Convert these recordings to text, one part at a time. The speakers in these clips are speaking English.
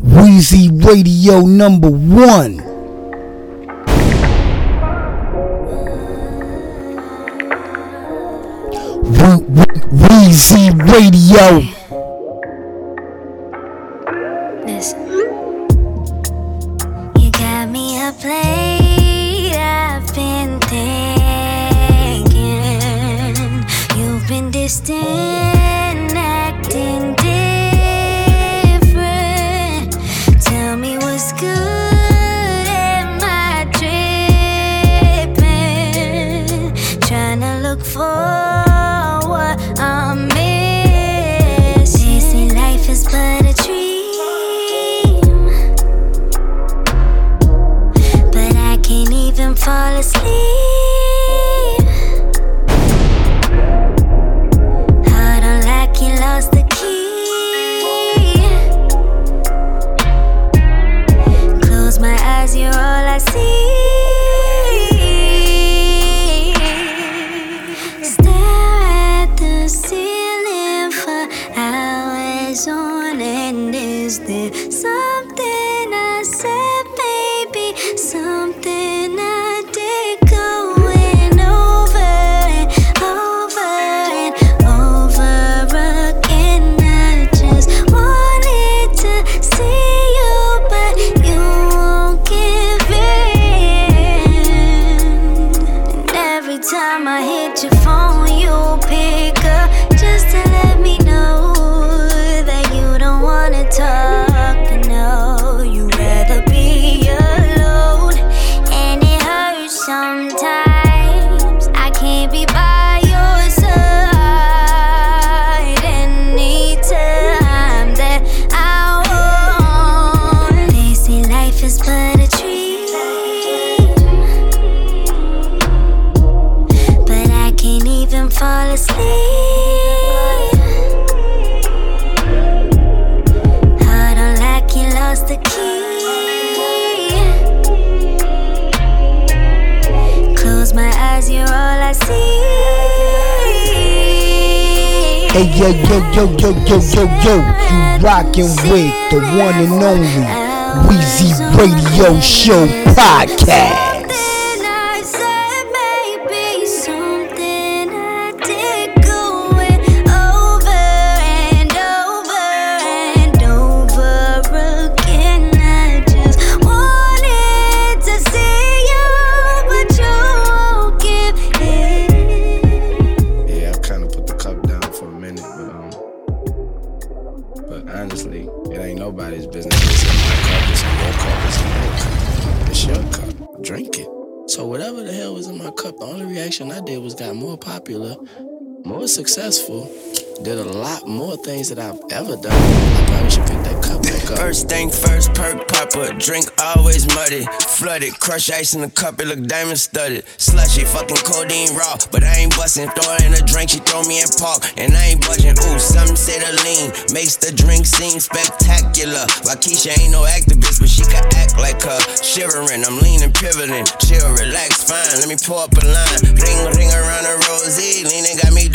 Weezy Radio number one. Weezy Radio. Yo, yo, yo, yo, yo, yo, yo. You rockin' with the one and only Weezy Radio Show Podcast. Ever done. I probably should pick that cup back up. Uh, first thing first, perk popper, drink always muddy, flooded, crush ice in the cup, it look diamond studded, slushy, fucking codeine raw, but I ain't bustin'. Throw in a drink, she throw me in park, and I ain't budging. Ooh, some say the lean makes the drink seem spectacular. Keisha ain't no activist, but she can act like her. Shivering, I'm leaning, pivoting, chill, relax, fine. Let me pull up a line, ring, ring around a rosy, leaning got me.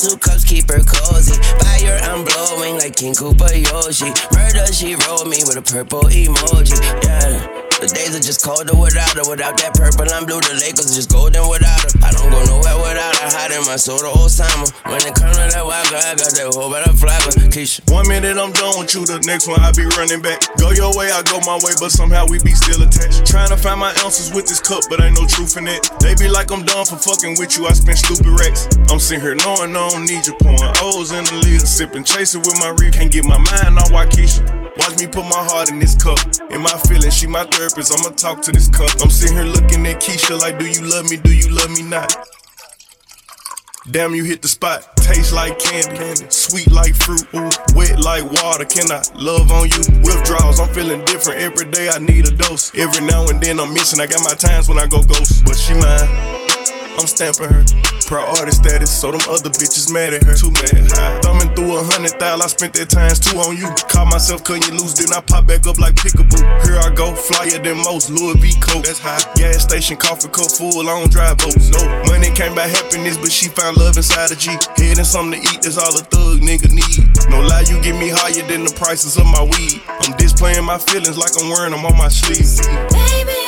Two cups, keep her cozy. Fire, I'm blowing like King Koopa Yoshi. Murder, she rolled me with a purple emoji. Yeah. The days are just colder without her. Without that purple and blue, the Lakers are just golden without her. I don't go nowhere without her. Hiding my soul to Osama. When it comes to that wild I got that whole better flagger. Keisha. One minute I'm done with you, the next one I be running back. Go your way, I go my way, but somehow we be still attached. Trying to find my answers with this cup, but ain't no truth in it. They be like I'm done for fucking with you. I spend stupid racks. I'm sitting here knowing I don't need you, pouring O's in the lid, sipping, chasing with my reef. Can't get my mind on Waukesha. Watch me put my heart in this cup. In my feelings, she my therapist. I'ma talk to this cup. I'm sitting here looking at Keisha like, do you love me? Do you love me not? Damn, you hit the spot. Taste like candy, sweet like fruit, ooh, wet like water. Can I love on you? Withdrawals, I'm feeling different every day. I need a dose. Every now and then I'm missing. I got my times when I go ghost, but she mine. I'm stamping her. Priority status, so them other bitches mad at her. Too mad. High. Thumbing through a hundred thousand, I spent that times two on you. Caught myself cutting you loose, then I pop back up like pickaboo. Here I go, flyer than most, Louis V. Coat. That's high. Gas station, coffee cup full, I don't drive boats. No money came by happiness, but she found love inside a G. Head and something to eat, that's all a thug nigga need. No lie, you get me higher than the prices of my weed. I'm displaying my feelings like I'm wearing them on my sleeve. Baby,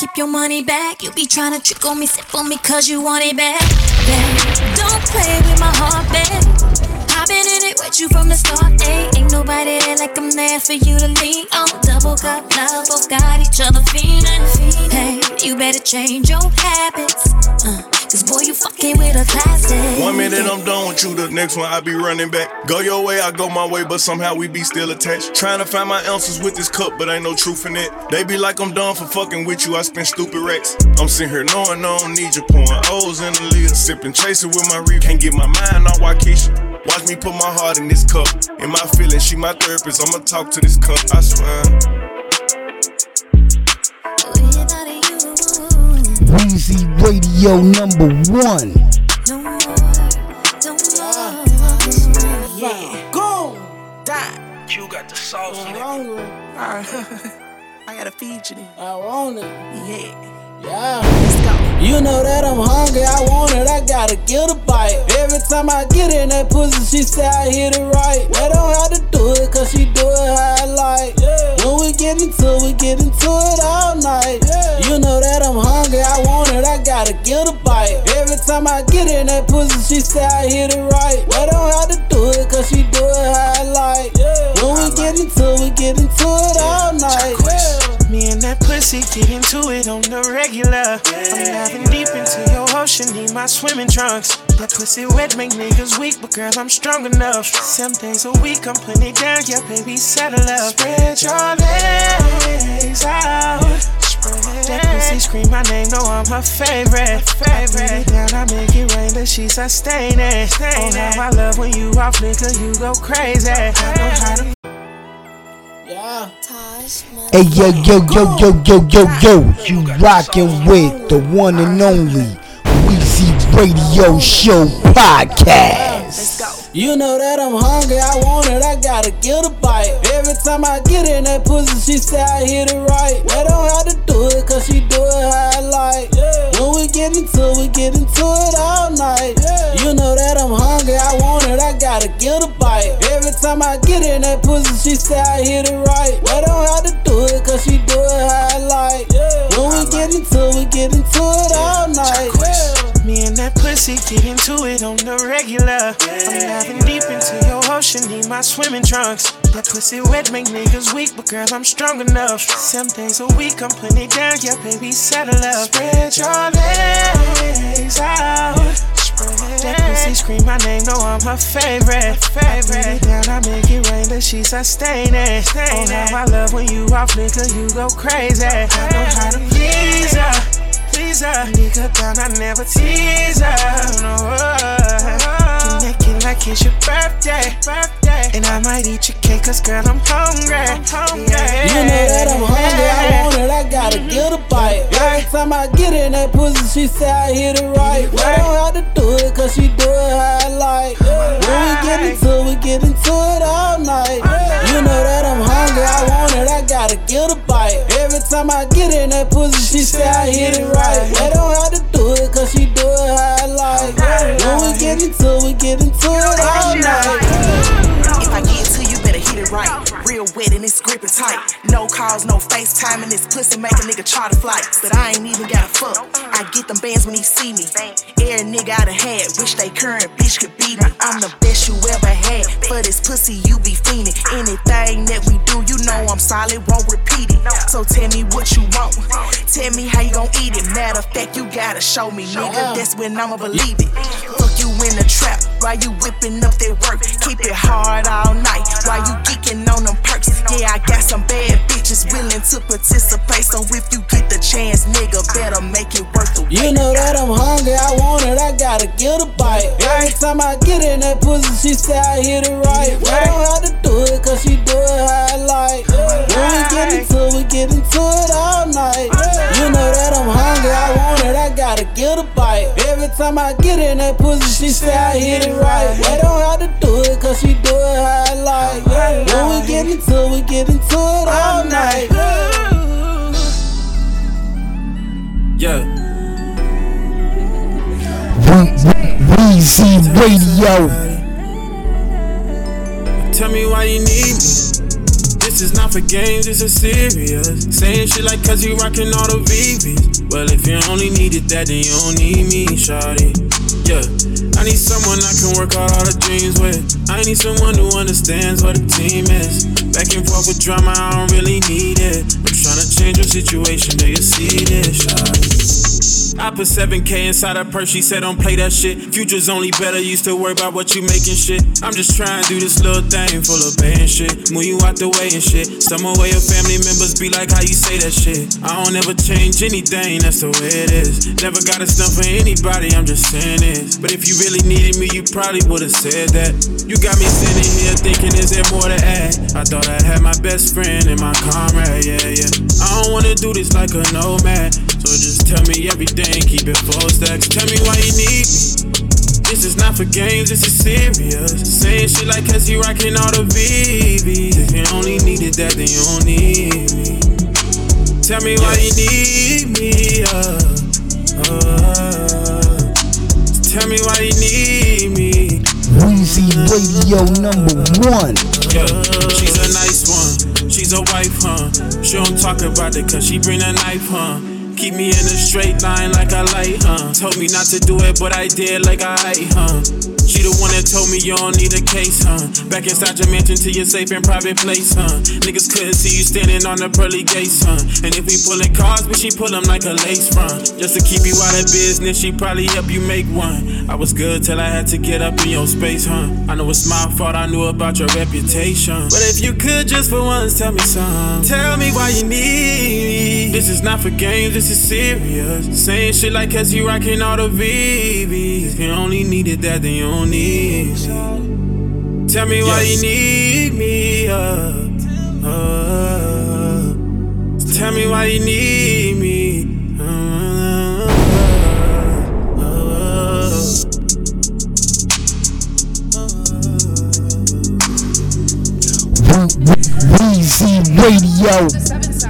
keep your money back. You be trying to trick on me, sip on me, cause you want it back. Babe, don't play with my heart, babe. I've been in it with you from the start. Ain't, ain't nobody there like I'm there for you to lean on. Double cup love, both got each other feeling. Hey, you better change your habits. Uh, Cause boy, you fucking with a classic. One minute I'm done with you, the next one I be running back. Go your way, I go my way, but somehow we be still attached. Trying to find my answers with this cup, but ain't no truth in it. They be like I'm done for fucking with you, I spend stupid racks. I'm sitting here knowing I don't need you, pouring O's in the lid, sipping, chasing with my reef. Can't get my mind on Waukesha. Watch me put my heart in this cup. In my feelings, she my therapist. I'ma talk to this cup, I swear. Weezy Radio number one. no more, no more. Yeah. Go! Die. You got the sauce I'm in it. I gotta feed you then. I want it. Yeah. Yeah. Let's go. You know that I'm hungry, I want it, I gotta get a bite. Every time I get in that pussy, she say I hit it right. They don't have to do it, cause she do it how I like. When we get into it, we get into it all night. You know that I'm hungry, I want it, I gotta get a bite. Every time I get in that pussy, she say I hit it right. They don't have to do it, cause she do it how I like. When we get into it, we get into it all night. Me and that pussy get into it on the regular. I'm diving deep into your ocean, need my swimming trunks. That pussy wet make niggas weak, but girl, I'm strong enough. Seven days a week, I'm putting it down, yeah, baby, settle up. Spread your legs out. That pussy scream my name, know I'm her favorite. Favorite. Down, I make it rain, the sheets I stain it. Oh, how I love when you off liquor, you go crazy. I know how to Yeah. Hey yo yo yo yo yo yo yo, you rockin' with the one and only Weezy Radio Show podcast. You know that I'm hungry, I want it, I gotta get a bite. Every time I get in that pussy, she say I hit it right. They don't have to do it, cause she do it how I like. When we get into it, we get into it all night. You know that I'm hungry, I want it, I gotta get a bite. Every time I get in that pussy, she say I hit it right. They don't have to do it, cause she do it how I like. When we get into it, we get into it all night. Me and that pussy get into it on the regular. I'm diving deep into your ocean, need my swimming trunks. That pussy wet make niggas weak, but girl, I'm strong enough. Seven days a week, I'm putting it down, yeah, baby, settle up. Spread your legs out. That pussy scream my name, know I'm her favorite. Favorite. Down, I make it rain, the sheets I stain it. Oh, how I love when you off liquor, you go crazy. I know how to please her please her. Nigga down, I never tease her. No, like it's your birthday. birthday. And I might eat your cake, cause girl, I'm hungry. I'm hungry. You know that I'm hungry, I want it, I gotta get a bite. Every time I get in that pussy, she say I hit it right. We don't have to do it, cause she do it how I like. When we get into it, we get into it all night. You know that I'm hungry, I want it, I gotta get a bite. Every time I get in that pussy, she say I hit it right. We don't have to do it, cause she do it how I like. When we get into it, we get into it all night. If I get to you, better hit it right. Real wet and it's gripping tight. No calls, no FaceTime, and this pussy make a nigga charter flights. But I ain't even got a fuck. I get them bands when he see me. Every nigga I done had, wish they current bitch could beat me. I'm the best you ever had. For this pussy, you be fiending. Anything that we do, you know I'm solid, won't repeat it. So tell me what you want. Tell me how you gon' eat it. Matter of fact, you gotta show me, nigga. That's when I'ma believe it. You in the trap while you whipping up that work. Keep it hard all night while you geeking on them perks. Yeah, I got some bad bitches willing to participate. So if you get the chance, nigga, better make it worth the wait. You know that I'm hungry, I want it, I gotta get a bite. Every time I get in that pussy, she say I hit it right. We don't have to do it, cause she do it how I like. When we get into it, we get into it all night. You know that I'm hungry, I want it, I gotta get a bite. Every time I get in that pussy, she say I hit it right. I don't have to do it, cause she do it how I like. When we get into it, we get into it all night. Yeah. Weezy Radio. Tell me why you need me. This is not for games, this is serious. Saying shit like cause you rockin' all the VVs. Well, if you only needed that, then you don't need me, shawty. Yeah, I need someone I can work out all the dreams with. I need someone who understands what a team is. Back and forth with drama, I don't really need it. To change your situation, do you see this. I put 7K inside her purse, she said don't play that shit. Future's only better, used to worry about what you making shit. I'm just trying to do this little thing full of band shit. Move you out the way and shit. Some way your family members be like how you say that shit. I don't ever change anything, that's the way it is. Never got a stunt for anybody, I'm just saying this. But if you really needed me, you probably would've said that. You got me sitting here thinking, is there more to add? I thought I had my best friend and my comrade, yeah, yeah. I don't wanna do this like a nomad. So just tell me everything, keep it full stacks. Tell me why you need me. This is not for games, this is serious. Saying shit like cause you rockin' all the VVs. If you only needed that, then you don't need me. Tell me why you need me, uh, uh. Tell me why you need me. Weezy Radio number one. Yeah, she's a nice one. She's a wife, huh? She don't talk about it cause she bring a knife, huh? Keep me in a straight line like I like, huh? Told me not to do it, but I did like I, hate, huh? She the one that told me you don't need a case, huh? Back inside your mansion to your safe and private place, huh? Niggas couldn't see you standing on the pearly gates, huh? And if we pullin' cars, but she pull them like a lace front. Just to keep you out of business, she probably help you make one. I was good till I had to get up in your space, huh? I know it's my fault, I knew about your reputation. But if you could just for once tell me something, tell me why you need me. This is not for games, this is serious. Saying shit like cause you rockin' all the VVs. You only needed that, then you don't need me. Tell me why you need me, uh, uh. Tell me why you need me. uh. Weezy Radio.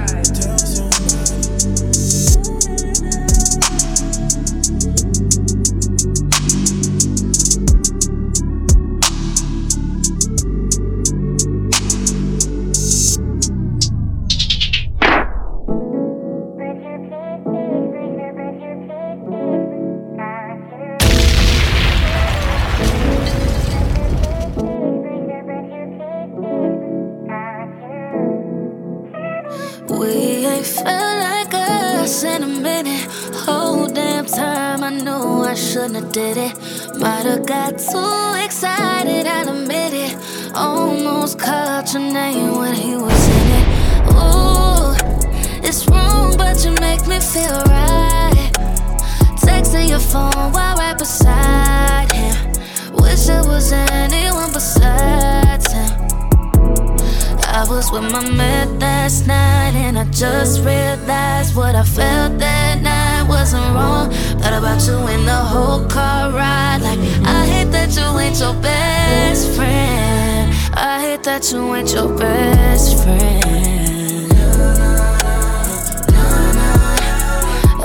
With last night, and I just realized what I felt that night wasn't wrong. Thought about you in the whole car ride. Like, I hate that you ain't your best friend. I hate that you ain't your best friend.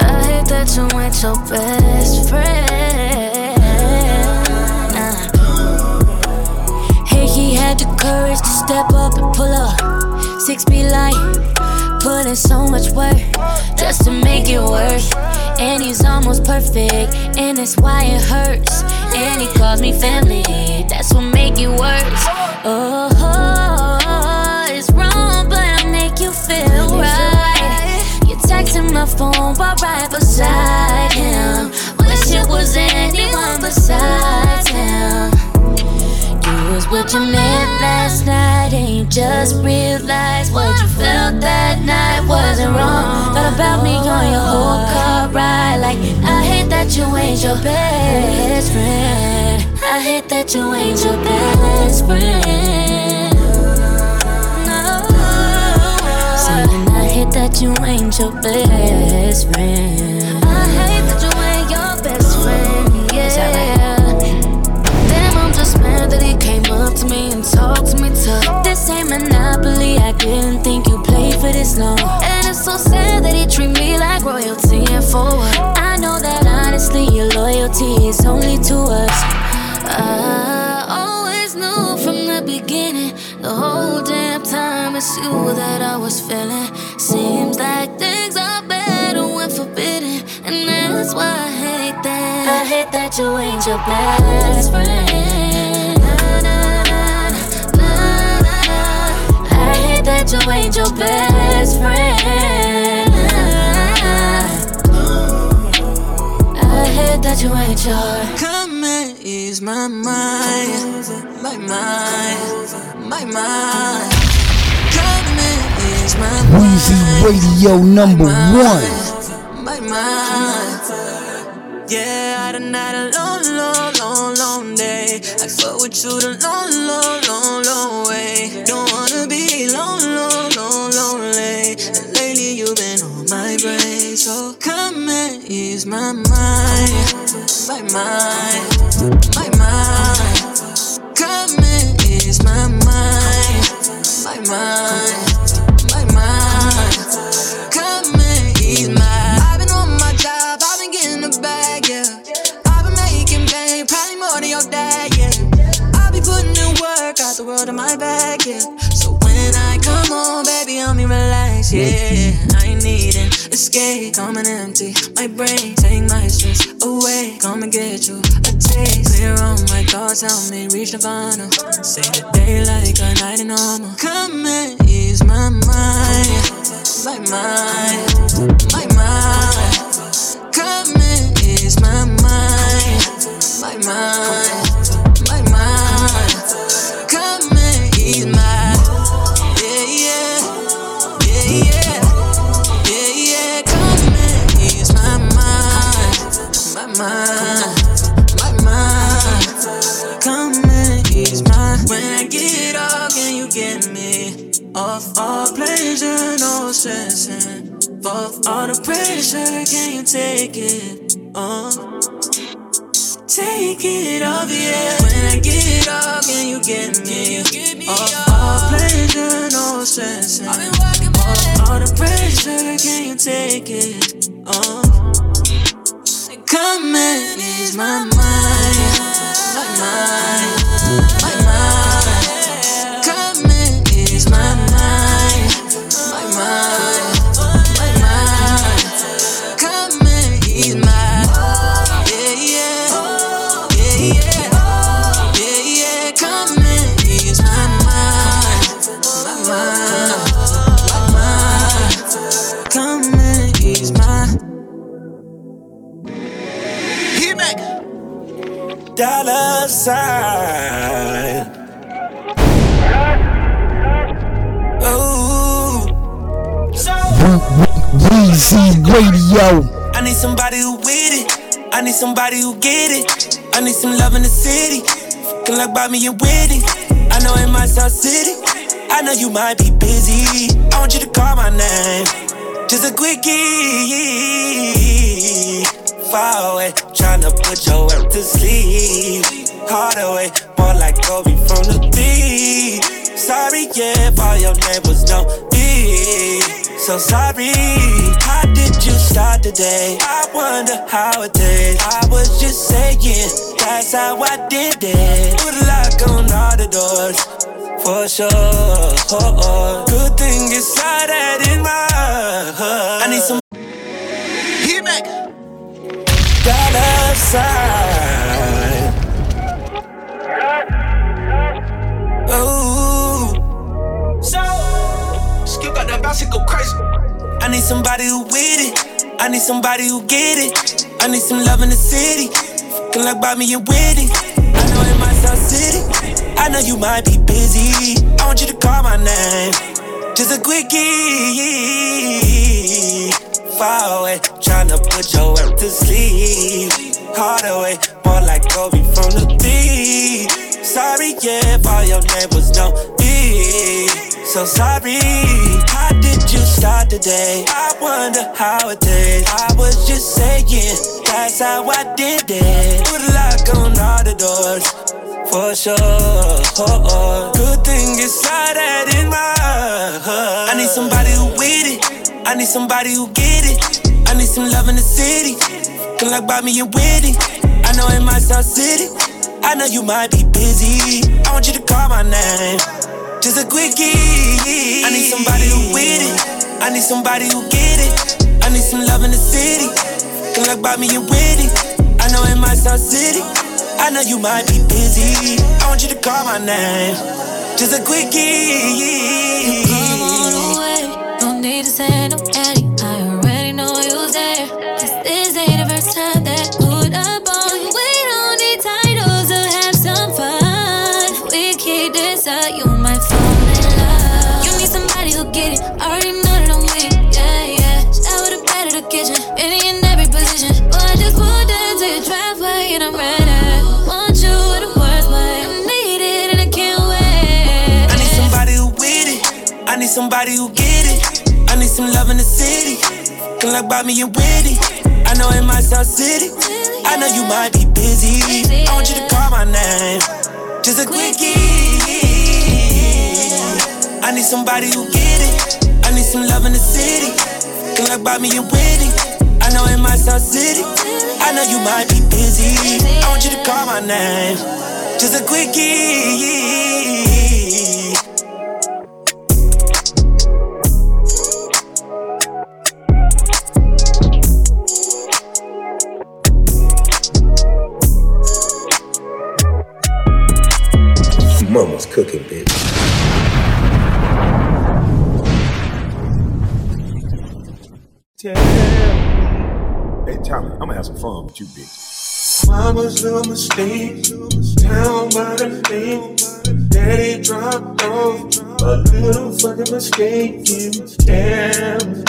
I hate that you ain't your best friend. Hey, he had the courage to step up and pull up. Six feet light, put in so much work just to make it work. And he's almost perfect, and that's why it hurts. And he calls me family, that's what make it worse. Oh, it's wrong, but I make you feel right. You're texting my phone while right beside him. Wish it was anyone besides him. Was what you man last night and you just realized what you felt that night wasn't wrong. Thought about me on your whole car ride. Like, I hate that you ain't your best friend. I hate that you ain't your best friend. No. Saying I hate that you ain't your best friend. I hate that you up to me and talk to me tough. This ain't Monopoly, I didn't think you played for this long. And it's so sad that he treat me like royalty and for what? I know that honestly, your loyalty is only to us. I always knew from the beginning, the whole damn time it's you that I was feeling. Seems like things are better when forbidden, and that's why I hate that. I hate that you ain't your best friend. That you ain't your best friend. I hate that you ain't your. Come and ease my mind, my mind, my mind. Come and ease my mind. Weezy Radio number one. my mind. Yeah, I done had a long, long, long, long day. I fuck with you the long, long, long, long way. Don't So come and ease my mind, my mind, my mind. Come and ease my mind, my mind, my mind. Come and ease my. I've been on my job, I've been getting the bag, yeah. I've been making bank, probably more than your dad, yeah. I be putting in work, got the world in my bag, yeah. So when I come home, baby, help me relax, yeah. I ain't needing escape, come and empty my brain, take my stress away, come and get you a taste. Clear on my thoughts, help me reach the final. Say the day like a night in normal. Come and ease my mind, my mind, my mind. Come and ease my mind, my mind, all pleasure, no stressing? Off all the pressure, can you take it? Oh. Take it off, yeah. When I get off, can you get me? Off all pleasure, no stressing. Off all the pressure, can you take it? Oh. Come and ease my mind, my mind, my mind. Dollar sign. Ooh. Weezy Radio. I need somebody who with it. I need somebody who get it. I need some love in the city. Can like me and with it. I know in my South City. I know you might be busy. I want you to call my name. Just a quickie. Far away. Tryna put your work to sleep. Hard away. More like Kobe from the three. Sorry, yeah, if all your neighbors know me. So sorry. How did you start the day? I wonder how it did. I was just saying, that's how I did it. Put a lock on all the doors. For sure, good thing inside that in my heart. I need some Dollar sign. So, skill got that bounce go crazy. I need somebody who with it. I need somebody who get it. I need some love in the city. Can like me and with it. I know in my South City. I know you might be busy. I want you to call my name. Just a quickie. Far away. Tryna put your work to sleep. Hard away. More like Kobe from the three. Sorry, yeah, if all your neighbors know me. So sorry. How did you start the day? I wonder how it did. I was just saying, that's how I did it. Put a lock on all the doors. For sure, good thing inside that in my heart. I need somebody who with it. I need somebody who get it. I need some love in the city. Can like me and it. I know in my South City, I know you might be busy. I want you to call my name. Just a quickie. I need somebody who with it. I need somebody who get it. I need some love in the city. Look by me and it. I know in my South City, I know you might be busy. I want you to call my name. Just a quickie. Somebody who get it. I need some love in the city. Can by me and with it. I know in my South City. I know you might be busy. I want you to call my name. Just a quickie. I need somebody who get it. I need some love in the city. Can by me and with it. I know in my South City. I know you might be busy. I want you to call my name. Just a quickie. Mama's cooking, bitch. Hey, Tommy, I'm gonna have some fun with you, bitch. Mama's little mistake, down by the lake. Daddy dropped off a little fucking mistake. Give me damn,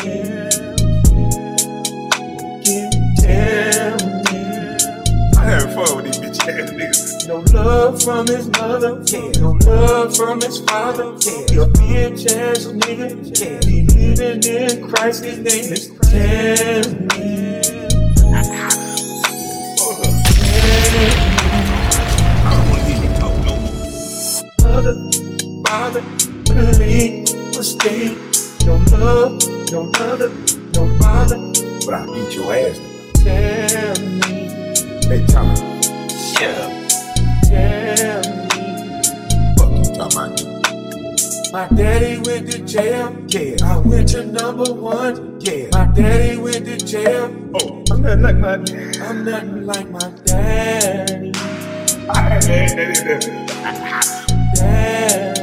No love from his mother, yeah. no love from his father. yeah. Your bitch ass nigga, yeah. he living in Christ. His name is Tammy. Mother, father, believe, mistake. No love, no mother, no father. But I beat your ass. Tell me, Hey, Tommy, tell me. fuck you, Tommy. My daddy went to jail. Yeah. I went to number one. Yeah. My daddy went to jail. Oh, I'm not like my daddy. I'm nothing like my daddy. Daddy.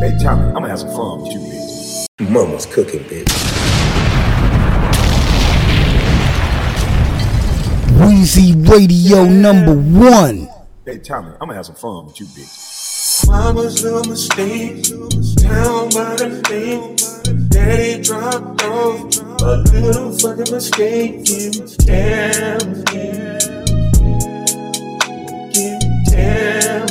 Hey, Tommy, I'm gonna have some fun with you, bitch. Mama's cooking, bitch. Weezy Radio number one. Hey, Tommy, I'm gonna have some fun with you, bitch. Mama's little mistake, down by the lake. Daddy dropped off a little fucking mistake. Give me damn, give me damn.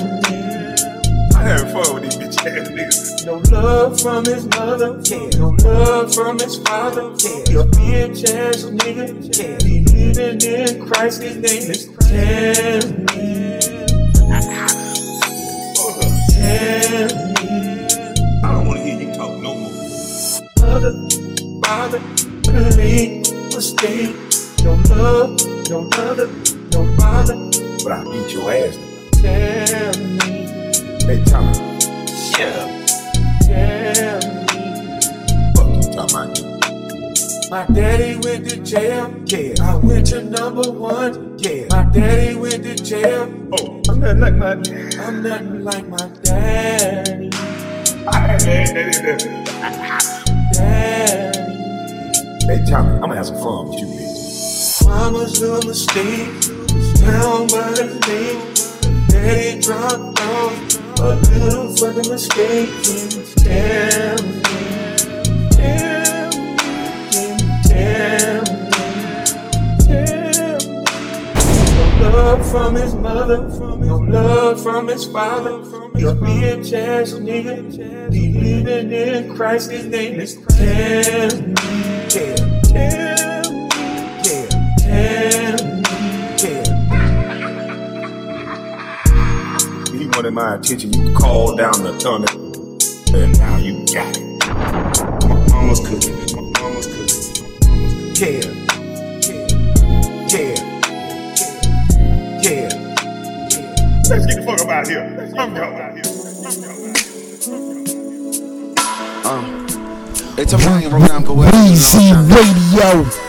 I having fun with these bitch ass niggas. No love from his mother, no love from his father. Your bitch ass nigga, he living in Christ. His name is Tammy. Tammy. I don't wanna hear you talk no more. Mother, father, believe, mistake. No love, no mother, no father. But I beat your ass. Tell me, Hey, Tommy, tell me. fuck you, Tommy. My daddy went to jail. Yeah. I went to number one. Yeah. My daddy went to jail. Oh, I'm not like my I'm nothing like my daddy. Daddy. Hey, Tommy, I'm gonna have some fun with you, bitch. Mama's little mistake, down by the lake. Daddy dropped off a little fucking mistake. Damn, damn, damn, damn. No love from his mother, no love from his father. Your bitch ass nigga, he living in Christ. His name is Tammy. Damn, damn, damn, wanted my attention, you call down the thunder, and now you got it. My mama's cooking. My mama's cooking. Yeah, yeah, yeah. Let's get the fuck up out here. I'm going. Um, it's a million program go. Weezy Radio.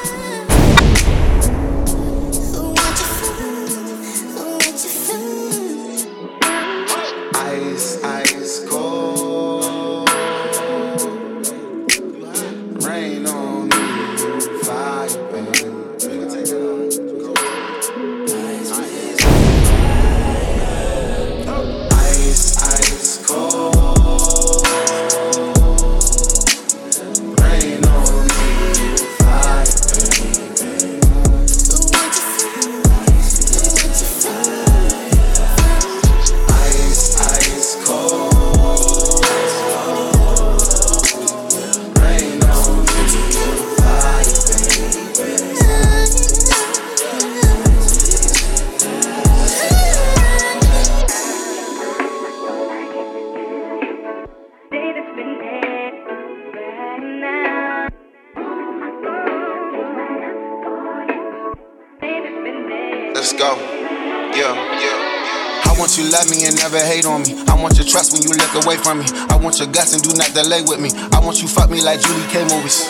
Away from me. I want your guts and do not delay with me. I want you fuck me like Julie K movies.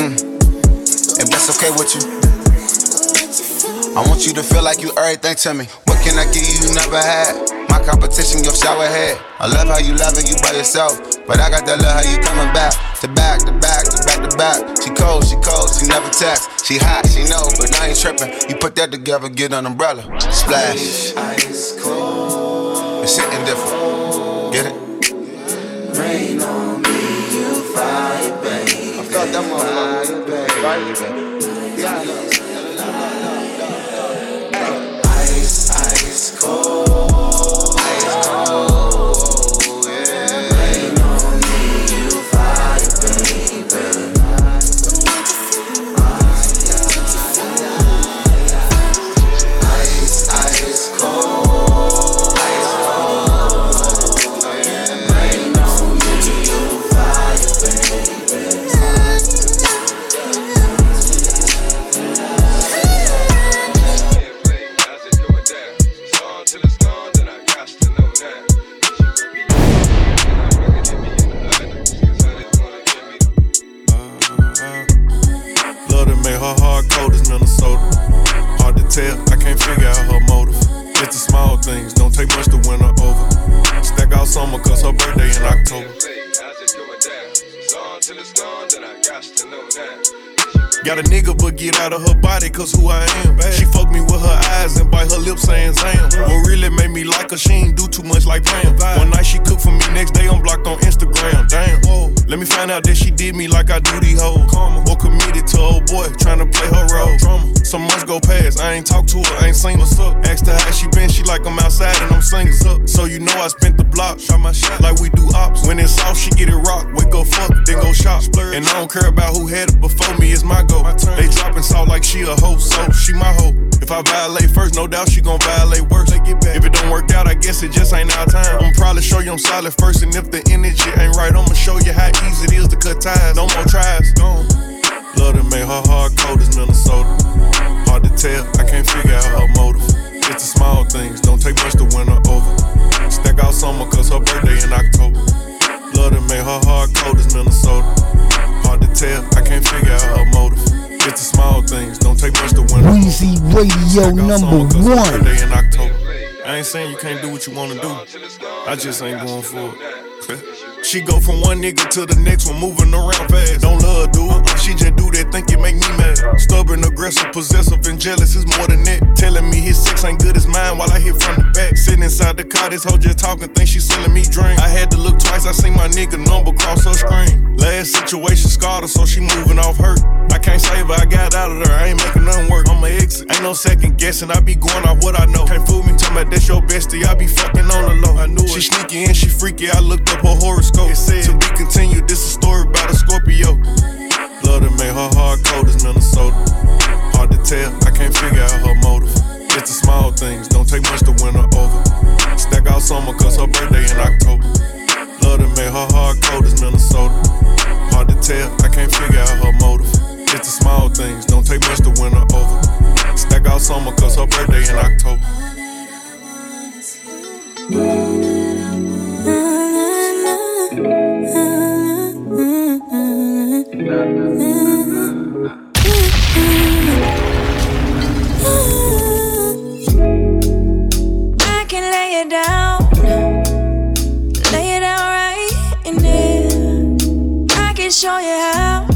Mm. If that's okay with you. I want you to feel like you everything to me. What can I give you you never had? My competition, your shower head. I love how you loving you by yourself. But I got that love how you coming back. To back, to back, to back, to back. She cold, she cold, she never text. She hot, she know, but I ain't tripping. You put that together, get an umbrella. Splash. Ice cold. It's hitting different. Get it? Rain on me, you fire, baby. I felt that motherfucker. baby. Yeah, cause who I am. She fuck me with her eyes and bite her lips saying Zam. What really made me like her, she ain't do too much like Pam. Out that she did me like I do these hoes. Or committed to old boy, trying to play her role. Some months go past, I ain't talked to her, I ain't seen what's up. Asked her how she been, she like I'm outside and I'm singing up. So you know I spent the block, shot my shot like we do ops. When it's off, she get it rock, wake up fuck, then go shop. And I don't care about who had it before me, it's my go. They dropping salt like she a hoe, so she my hoe. If I violate first, no doubt she gon' violate worse. If it don't work out, I guess it just ain't our time. I'ma probably show you I'm solid first, and if the energy ain't right, I'ma show you how easy it is to cut ties. No more tries. Gone. Love to make her hard cold as Minnesota. Hard to tell, I can't figure out her motive. It's the small things, don't take much to win her over. Stack out summer cause her birthday in October. Love to make her hard cold as Minnesota. Hard to tell, I can't figure out her motive. It's the small things, don't take much to win her Weezy Radio number one. in October. I ain't saying you can't do what you wanna do. I just ain't going for it. She go from one nigga to the next one, moving around fast. Don't love, her, it. She just do that, think it make me mad. Stubborn, aggressive, possessive, and jealous is more than that. Telling me his sex ain't good as mine while I hit from back. Sitting inside the car, this hoe just talking, think she selling me drink. I had to look twice, I seen my nigga number cross her screen. Last situation scarred her, so she moving off hurt. I can't save her, I got out of there, I ain't making nothing work. I'm a exit, ain't no second guessing, I be going off what I know. Can't fool me, tell me that's your bestie, I be fucking on the low. I knew she sneaky and she freaky, I looked up her horoscope. It said, to be continued, this a story about a Scorpio. Love to make her hard cold as Minnesota. Hard to tell, I can't figure out her motive. It's the small things, don't take much to win her over. Stack out summer cause her birthday in October. Love to make her hard cold as Minnesota. Hard to tell, I can't figure out her motive. It's the small things, don't take much to win her over. Stack out summer cause her birthday in October. I lay it down, lay it down right in there. I can show you how,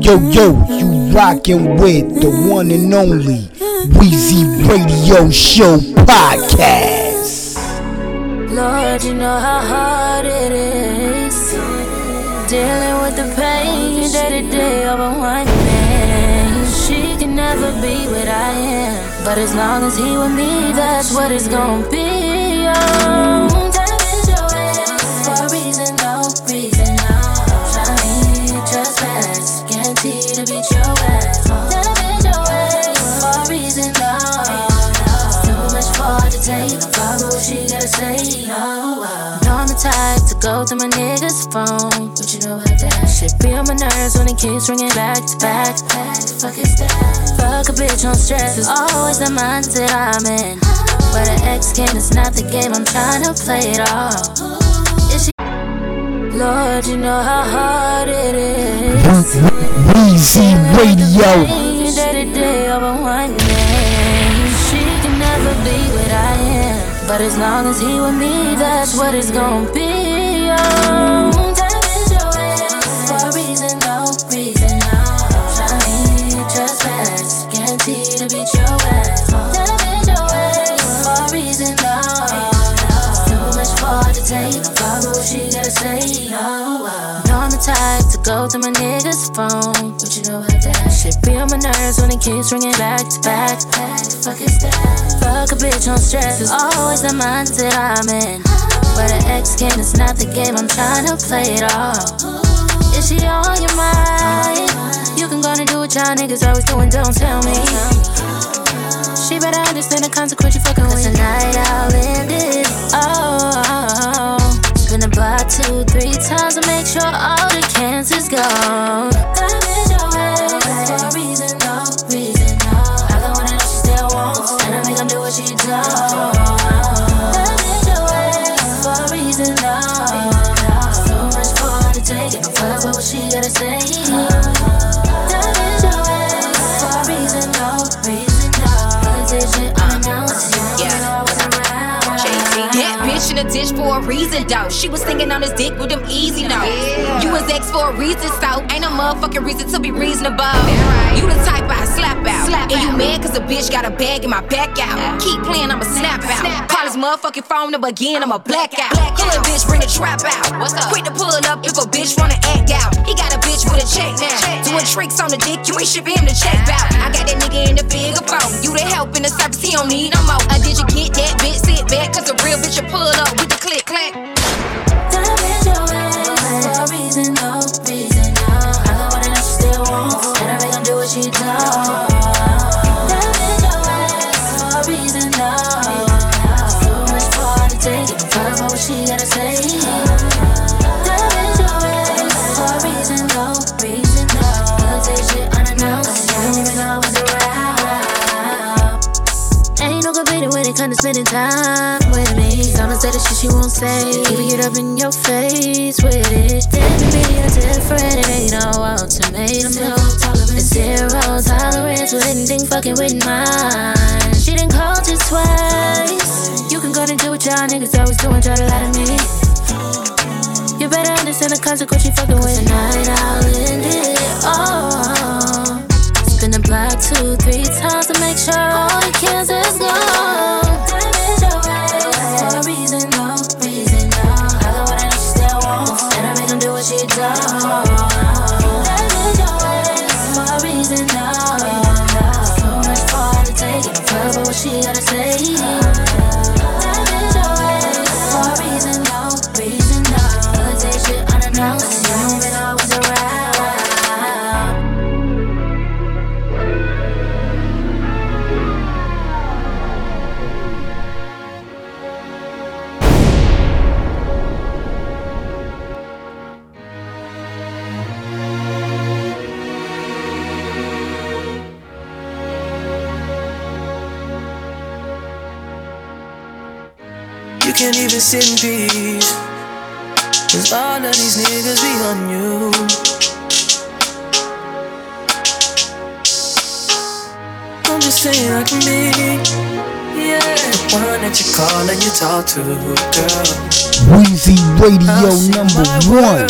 yo yo yo yo, you rockin' with the one and only Weezy Radio Show podcast. Lord, you know how hard it is dealing with the pain day to day over one man. She can never be what I am, but as long as he with me, that's what it's gonna be. Oh, what say. Oh, wow. Know I'm the type to go to my nigga's phone. What you know about that? Shit be on my nerves when it keeps ringing back to back. Fuck is that? Fuck a bitch on stress. Is always the mindset I'm in. But an ex game is not the game. I'm trying to play it all. Lord, you know how hard it is. Weezy Radio. Day to day over one man. She can never be what am. But as long as he with me, that's what it's gonna be. Oh, for a reason, no reason, guaranteed to beat your ass. For a reason, no. Too much for to take. What she gotta say. Oh. oh. I'm the type to go to my nigga's phone. What you know that? Shit be on my nerves when it keeps ringing back to back. Fuck is that? Fuck a bitch on stress. Is always the mindset I'm in. But an ex game is not the game. I'm trying to play it all. Is she on your mind? You can go and do what y'all niggas always doing. Don't tell me. She better understand the consequence you fucking with. Tonight I'll end it. Oh, spin a block two, three times to make sure all the cancer's gone. Reason, though. She was singing on his dick with them easy notes. You was ex for a reason, so ain't no motherfucking reason to be reasonable. You the type I slap out. and you mad cause a bitch got a bag in my back out. Keep playing, I'ma snap out. Call his motherfucking phone number again, I'ma black out. Hood bitch, bring the trap out. What's up? Quick to pull up if a bitch wanna act out. He got a bitch with a check now. Doing tricks on the dick, you ain't shipping him the check out. I got that nigga in the figure phone. You the help in the service, he don't need no more. Uh, did you get that bitch? Sit back, cause a real bitch will pull up with the click clack. Comes to spending time with me. Gonna say the shit she won't say. Even get up in your face with it. Didn't be a different, it ain't no ultimatum. It's zero tolerance with anything fucking with mine. She didn't call you twice. You can go and do what y'all niggas always doing, try to lie to me. You better understand the consequence you fucking with. Tonight I'll end it all. Spin the block two, three times to make sure all the cancers gone. Can't even sit in peace. Cause all of these niggas be on you. I'm just saying I can be. Yeah, the one that you call and you talk to, girl. Weezy Radio number one.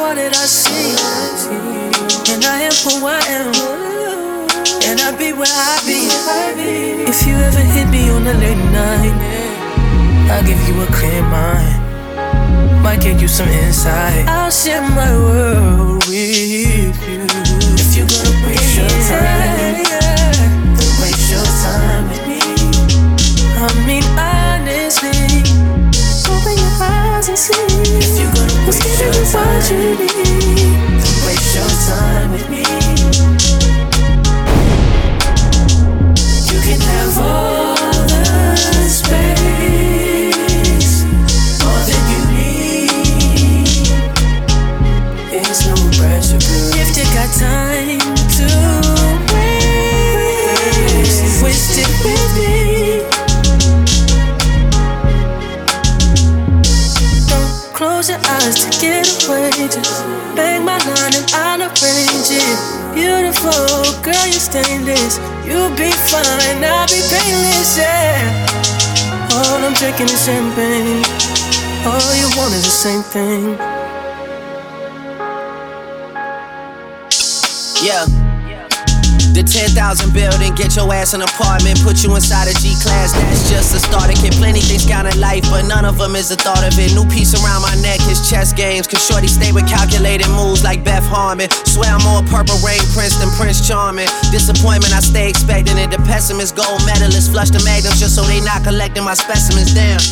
All that I see. And I am who I am. And I be where I be. If you ever hit me on a late night, I'll give you a clear mind. Might give you some insight. I'll share my world with you. If you're gonna waste your time, then waste your time with me. I mean, honestly, open your eyes and see. If you're gonna waste your time, what you need, waste your time with me. You can have all the space, You're stainless. You'll be fine, I'll be painless, yeah. All I'm drinking is champagne. All you want is the same thing. Yeah. The 10,000 building, get your ass an apartment, put you inside a G class. That's just a start. It get plenty things count in life, but none of them is a thought of it. New piece around my neck is chess games. Cause Shorty stay with calculated moves like Beth Harmon. Swear I'm more purple rain prince than Prince Charming. Disappointment, I stay expecting it. The pessimist, gold medalist, flush the magnums just so they not collecting my specimens. Damn.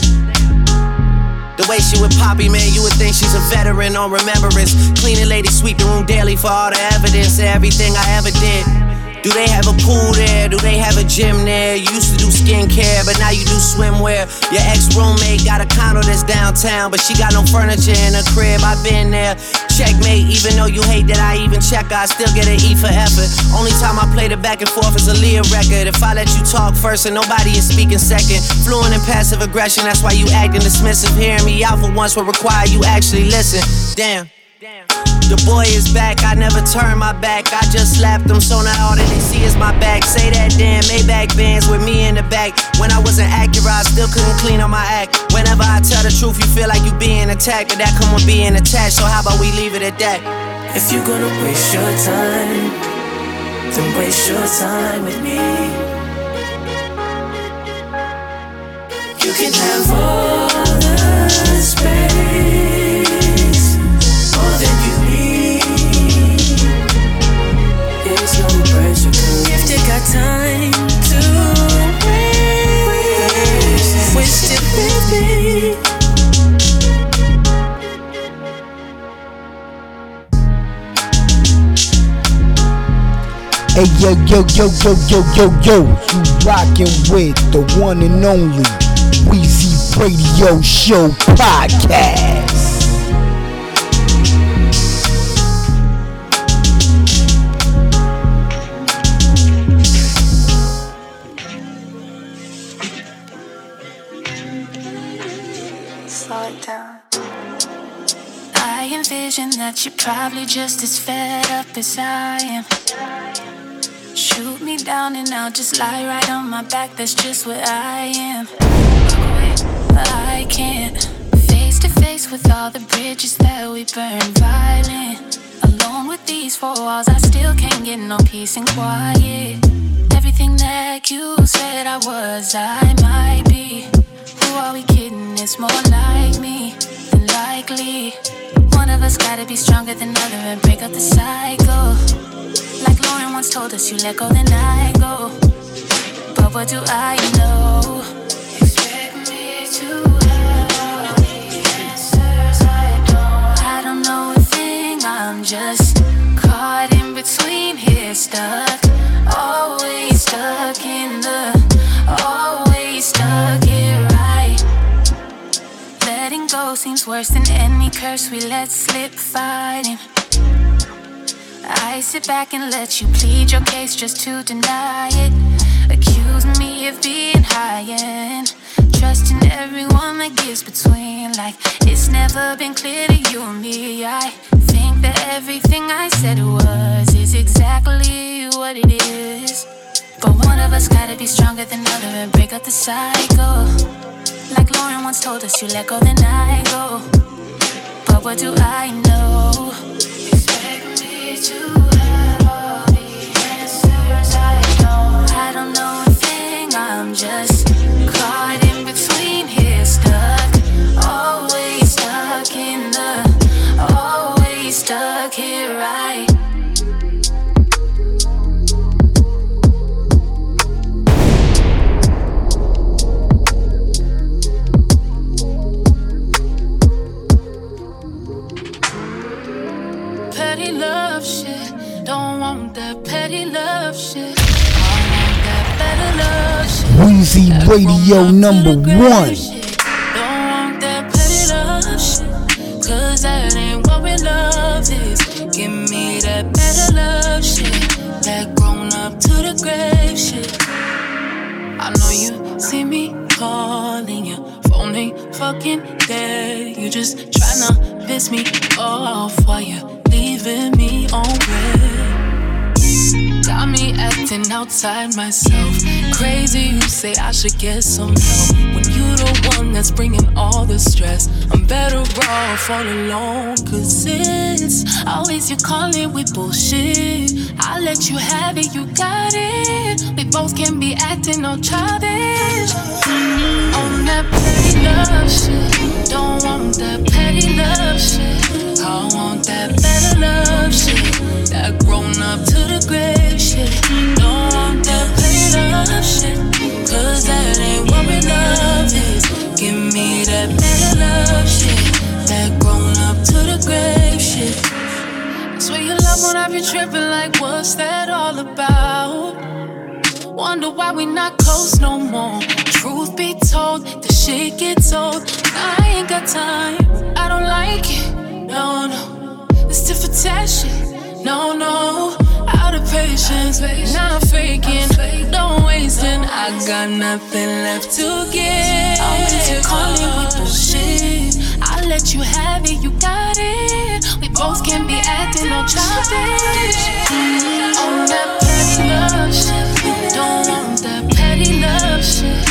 The way she with Poppy, man, you would think she's a veteran on remembrance. Cleaning lady, sweep the room daily for all the evidence of everything I ever did. Do they have a pool there? Do they have a gym there? You used to do skincare, but now you do swimwear. Your ex roommate got a condo that's downtown, but she got no furniture in her crib. I've been there. Checkmate, even though you hate that I even check, I still get an E for effort. Only time I play the back and forth is Aaliyah record. If I let you talk first and nobody is speaking second, fluent in passive aggression, that's why you acting dismissive. Hearing me out for once will require you actually listen. Damn. The boy is back, I never turn my back. I just slapped him, so now all that they see is my back. Say that damn Maybach bands with me in the back. When I wasn't accurate, I still couldn't clean up my act. Whenever I tell the truth, you feel like you being attacked, but that come with being attached. So how about we leave it at that? If you're gonna waste your time, then waste your time with me. You can have all the space, Hey yo yo yo yo yo yo yo, you rockin' with the one and only Weezy Radio Show podcast. I that you're probably just as fed up as I am. Shoot me down and I'll just lie right on my back. That's just where I am. I can't face to face with all the bridges that we burned violent. Alone with these four walls, I still can't get no peace and quiet. Everything that you said I was, I might be. Who are we kidding? It's more like me than likely. One of us gotta be stronger than other and break up the cycle. Like Lauryn once told us, you let go, then I go. But what do I know? Expect me to have the answers I don't. I don't know a thing, I'm just caught in between here, stuck. Always stuck in the, always stuck? Letting go seems worse than any curse we let slip fighting. I sit back and let you plead your case just to deny it. Accuse me of being high and trusting everyone that gets between. Like it's never been clear to you and me. I think that everything I said was is exactly what it is. But one of us gotta be stronger than the other and break up the cycle. Like Lauryn once told us, you let go, then I go. But what do I know? Expect me to have all the answers I don't. I don't know a thing, I'm just caught in between here, stuck. Always stuck in the, always stuck here, right? Love shit. Don't want that petty love shit. I want that better love shit. Weezy Radio number one. Don't want that petty love shit. Cause that ain't what real love is. Give me that better love shit. That grown up to the grave shit. I know you see me calling you. Phone ain't fucking dead. You just tryna piss me off while you leaving me on red. Got me acting outside myself. Crazy, you say I should get some help. When you the one that's bringing all the stress, I'm better off all alone. Cause it's always you calling with bullshit. I let you have it, you got it. We both can be acting all childish. On that petty love shit. Don't want that petty love shit. I want that better love shit. That grown up to the grave shit. No, I want that paid up shit. Cause that ain't what we love is. Give me that middle love shit. That grown up to the grave shit. Swear your love when I be tripping, like, what's that all about? Wonder why we not close no more. Truth be told, the shit gets old. I ain't got time. I don't like it. No, no. It's different shit. No, no. Out of patience. Not faking. Don't wasting. I got nothing left to give. I'm just calling with bullshit. I let you have it. You got it. We both can be acting all childish. Mm-hmm. On that petty love shit. Don't want that petty love shit.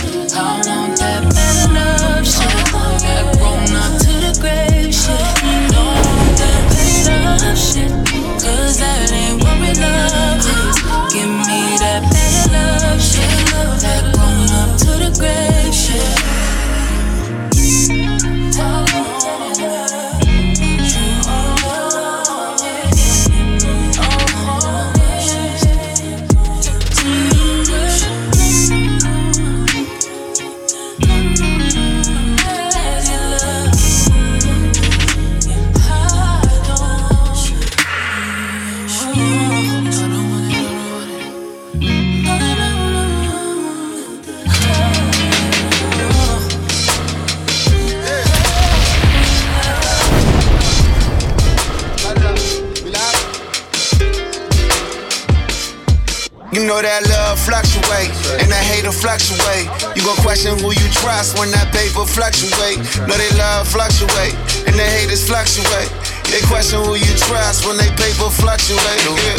Fluctuate. Know they love fluctuate and the haters fluctuate. They question who you trust when they paper fluctuate. Yeah.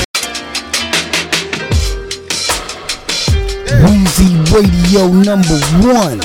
Weezy Radio number one.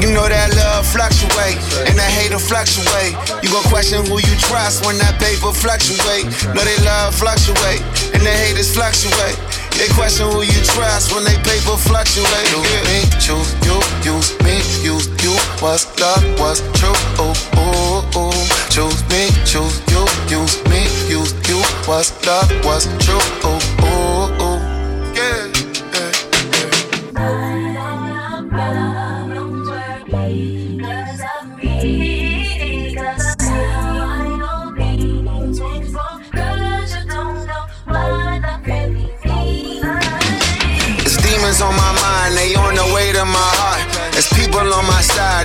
You know that love fluctuate and that hate will fluctuate. You gon' question who you trust when that paper fluctuate. Know they love fluctuate and the haters fluctuate. They question who you trust when they paper fluctuate. Choose me, choose you, use me, use you. What's love, what's true? Ooh, ooh, ooh. Choose me, choose you, use me, use you. What's love, what's true? Ooh,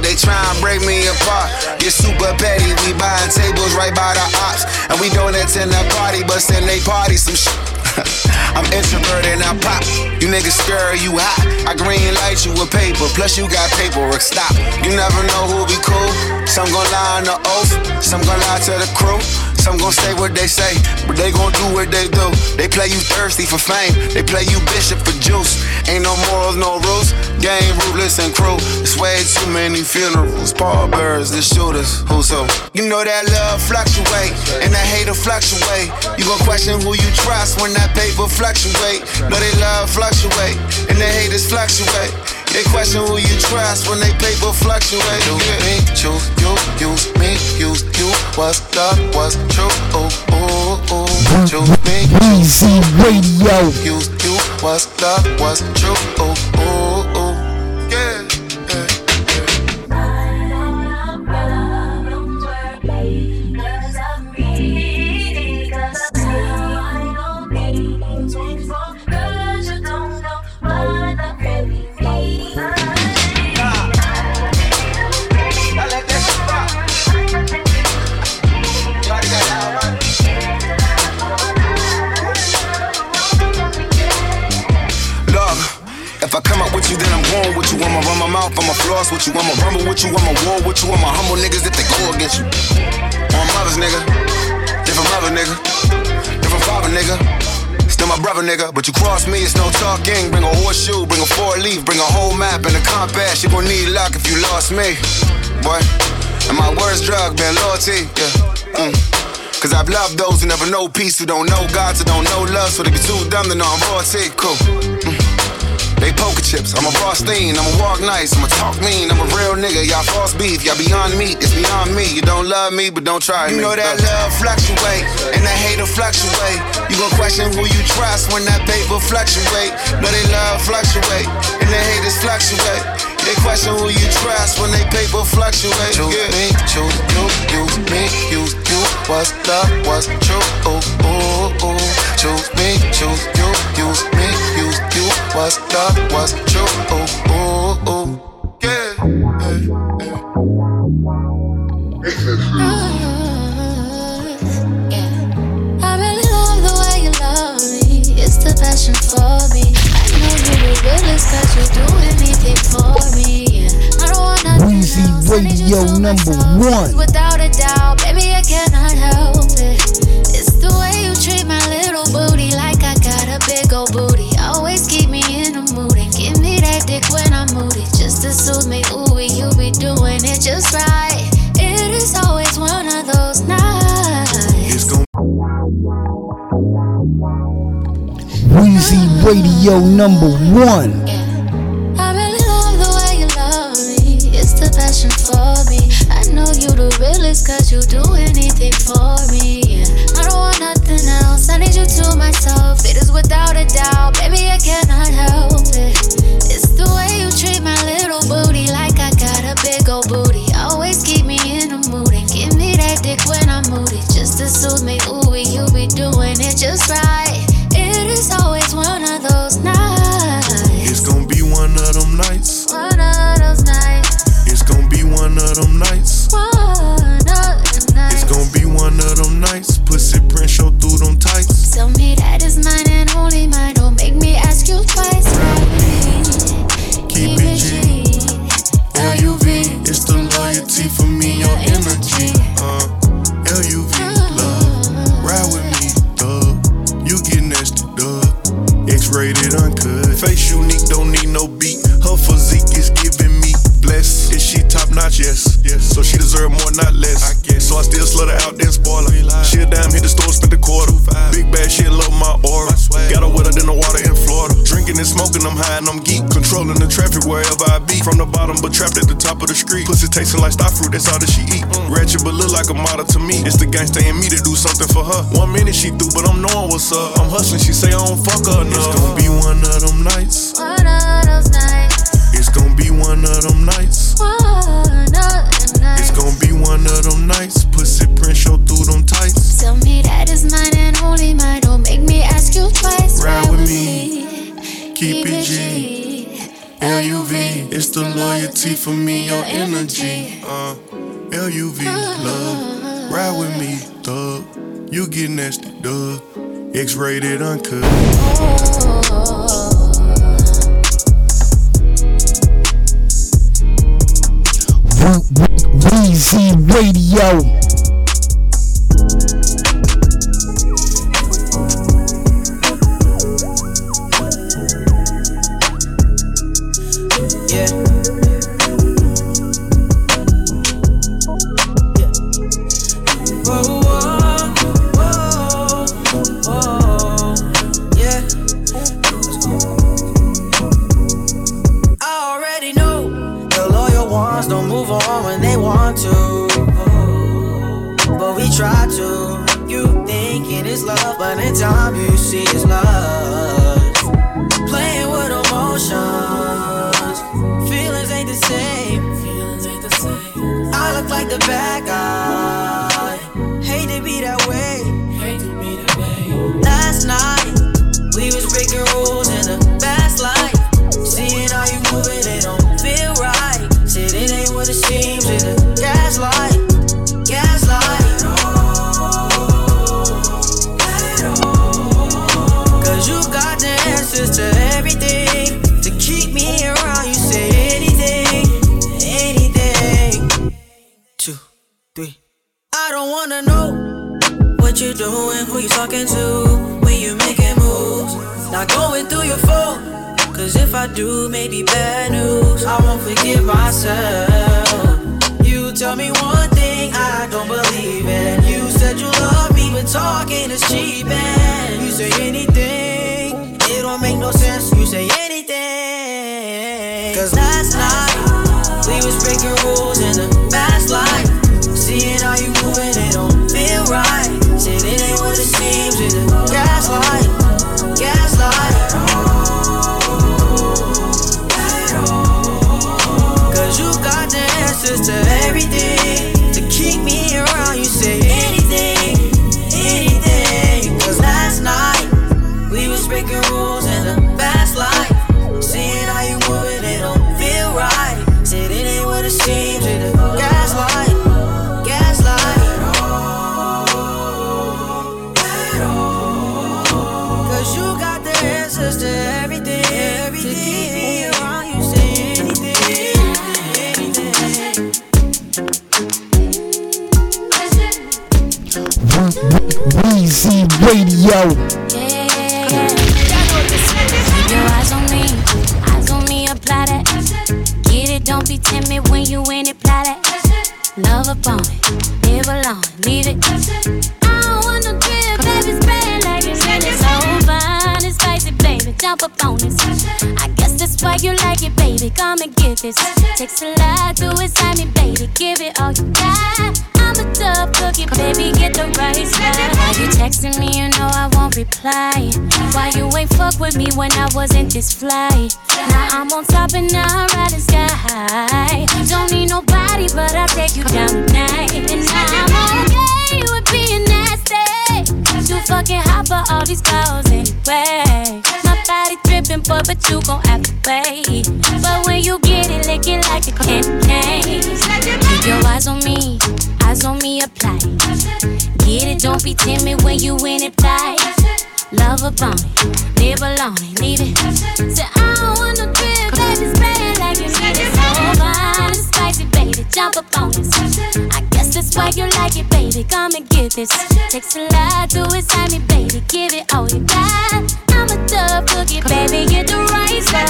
they try and break me apart. You're super petty, we buying tables right by the ops. And we don't attend the party, but send they party some shit. I'm introverted and I pop. You niggas scared, you hot. I green light you with paper, plus you got paperwork. Stop. You never know who'll be cool. Some gon' lie on the oath, some gon' lie to the crew. Some gon' say what they say, but they gon' do what they do. They play you thirsty for fame, they play you bishop for juice. Ain't no morals, no rules. Game ruthless and cruel. It's way too many funerals. Paul birds, the shooters, who's who? You know that love fluctuate and that hate will fluctuate. You gon' question who you trust when that paper fluctuate. Know they love fluctuate and the haters fluctuate. They question who you trust when they paper fluctuate. Choose me, choose you, use me, use you. What's love, what's true? Ooh, ooh, ooh. Choose me, Weezy Radio. use you. What's love, what's true? Ooh, ooh. Floss with you. I'ma rumble with you, I'ma war with you. I'ma humble niggas if they go against you. On mothers, nigga. Different mother, nigga. Different father, nigga. Still my brother, nigga. But you cross me, it's no talking. Bring a horseshoe, bring a four leaf, bring a whole map and a compass. You gon' need luck if you lost me, boy. And my worst drug been loyalty, yeah. Mm. Cause I've loved those who never know peace, who don't know God, who don't know love, so they be too dumb to know I'm royalty. Cool. Mm poker chips. I'm a Rothstein, I'm a walk nice, I'm a talk mean, I'm a real nigga. Y'all false beef, y'all beyond me, it's beyond me. You don't love me, but don't try you me. You know that love fluctuate, and that hate will fluctuate. You gon' question who you trust when that paper fluctuate. But they love fluctuate, and the haters fluctuate. They question who you trust when they paper fluctuate. Choose yeah. me, choose you, use me, use you. What's the what's true? Ooh, ooh, ooh. Choose me, choose you, use me was love was true. Ooh, ooh, ooh. Yeah. yeah. yeah. I really love the way you love me. It's the passion for me. I know you the realest cause you do anything for me. Yeah. I don't want nothing Weezy else. Radio I number one. Without a doubt, baby, I cannot help it. It's the way you treat my little booty like I got a big old booty. moody just to soothe me. Ooh, you be doing it just right. It is always one of those nights. Radio number one. Yeah. I really love the way you love me. It's the passion for me. I know you the realest cause you do anything for me. Yeah. I don't want nothing else. I need you to myself. It is without a doubt. Baby, I cannot help. Tasting like star fruit, that's all that she eat. Ratchet, but look like a model to me. It's the gangsta in me to do something for her. One minute she through, but I'm knowing what's up. I'm hustling, she say I don't fuck her enough. It's gonna be one of them nights. energy. Uh, LUV, love. Ride with me, thug. You get nasty, dub. X rated, uncut. Weezy Radio. When I wasn't this fly? Now I'm on top and now I'm riding sky high. Don't need nobody, but I'll take you down tonight. And I'm okay with being nasty. Too fucking hot for all these calls anyway. My body dripping, boy, but you gon' have to pay. But when you get it, lick it like a candy. Keep your eyes on me, eyes on me, apply. Get it, don't be timid when you in it, fly. Love upon it, live alone it, it. I don't want no drip, baby, spray it like you need it. So fine and spicy, baby, jump up on this. I guess that's why you like it, baby. Come and get this. Takes a lot to excite me, baby. Give it all you got. I'm a tough cookie, baby. Get the right side.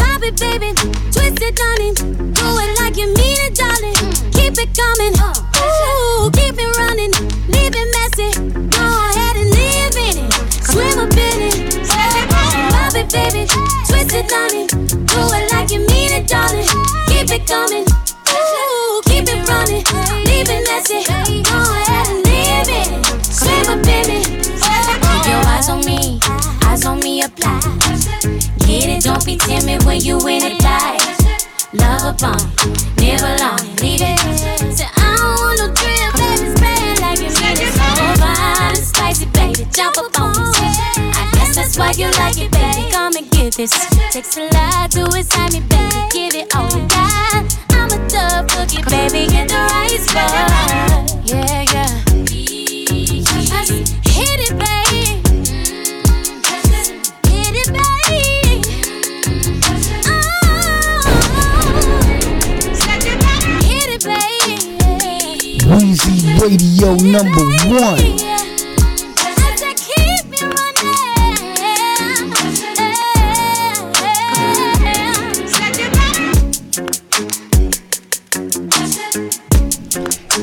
Pop it, baby. Twist it, darling. Do it like you mean it, darling. Mm. Keep it coming. Darling. Keep it coming. Ooh, keep it running. Leave it messy. Go ahead and live it. Swim it. Keep your eyes on me. Eyes on me, apply. Get it, don't be timid when you in it, die. Love upon it, live alone, why you like it, baby. Come and get this. Takes a lot to excite me, baby. Give it all you got. I'm a tough cookie, baby, get the right spot. Yeah, yeah. Just hit it, baby. Mm-hmm. Hit it, baby. Hit it, baby. Weezy Radio number one.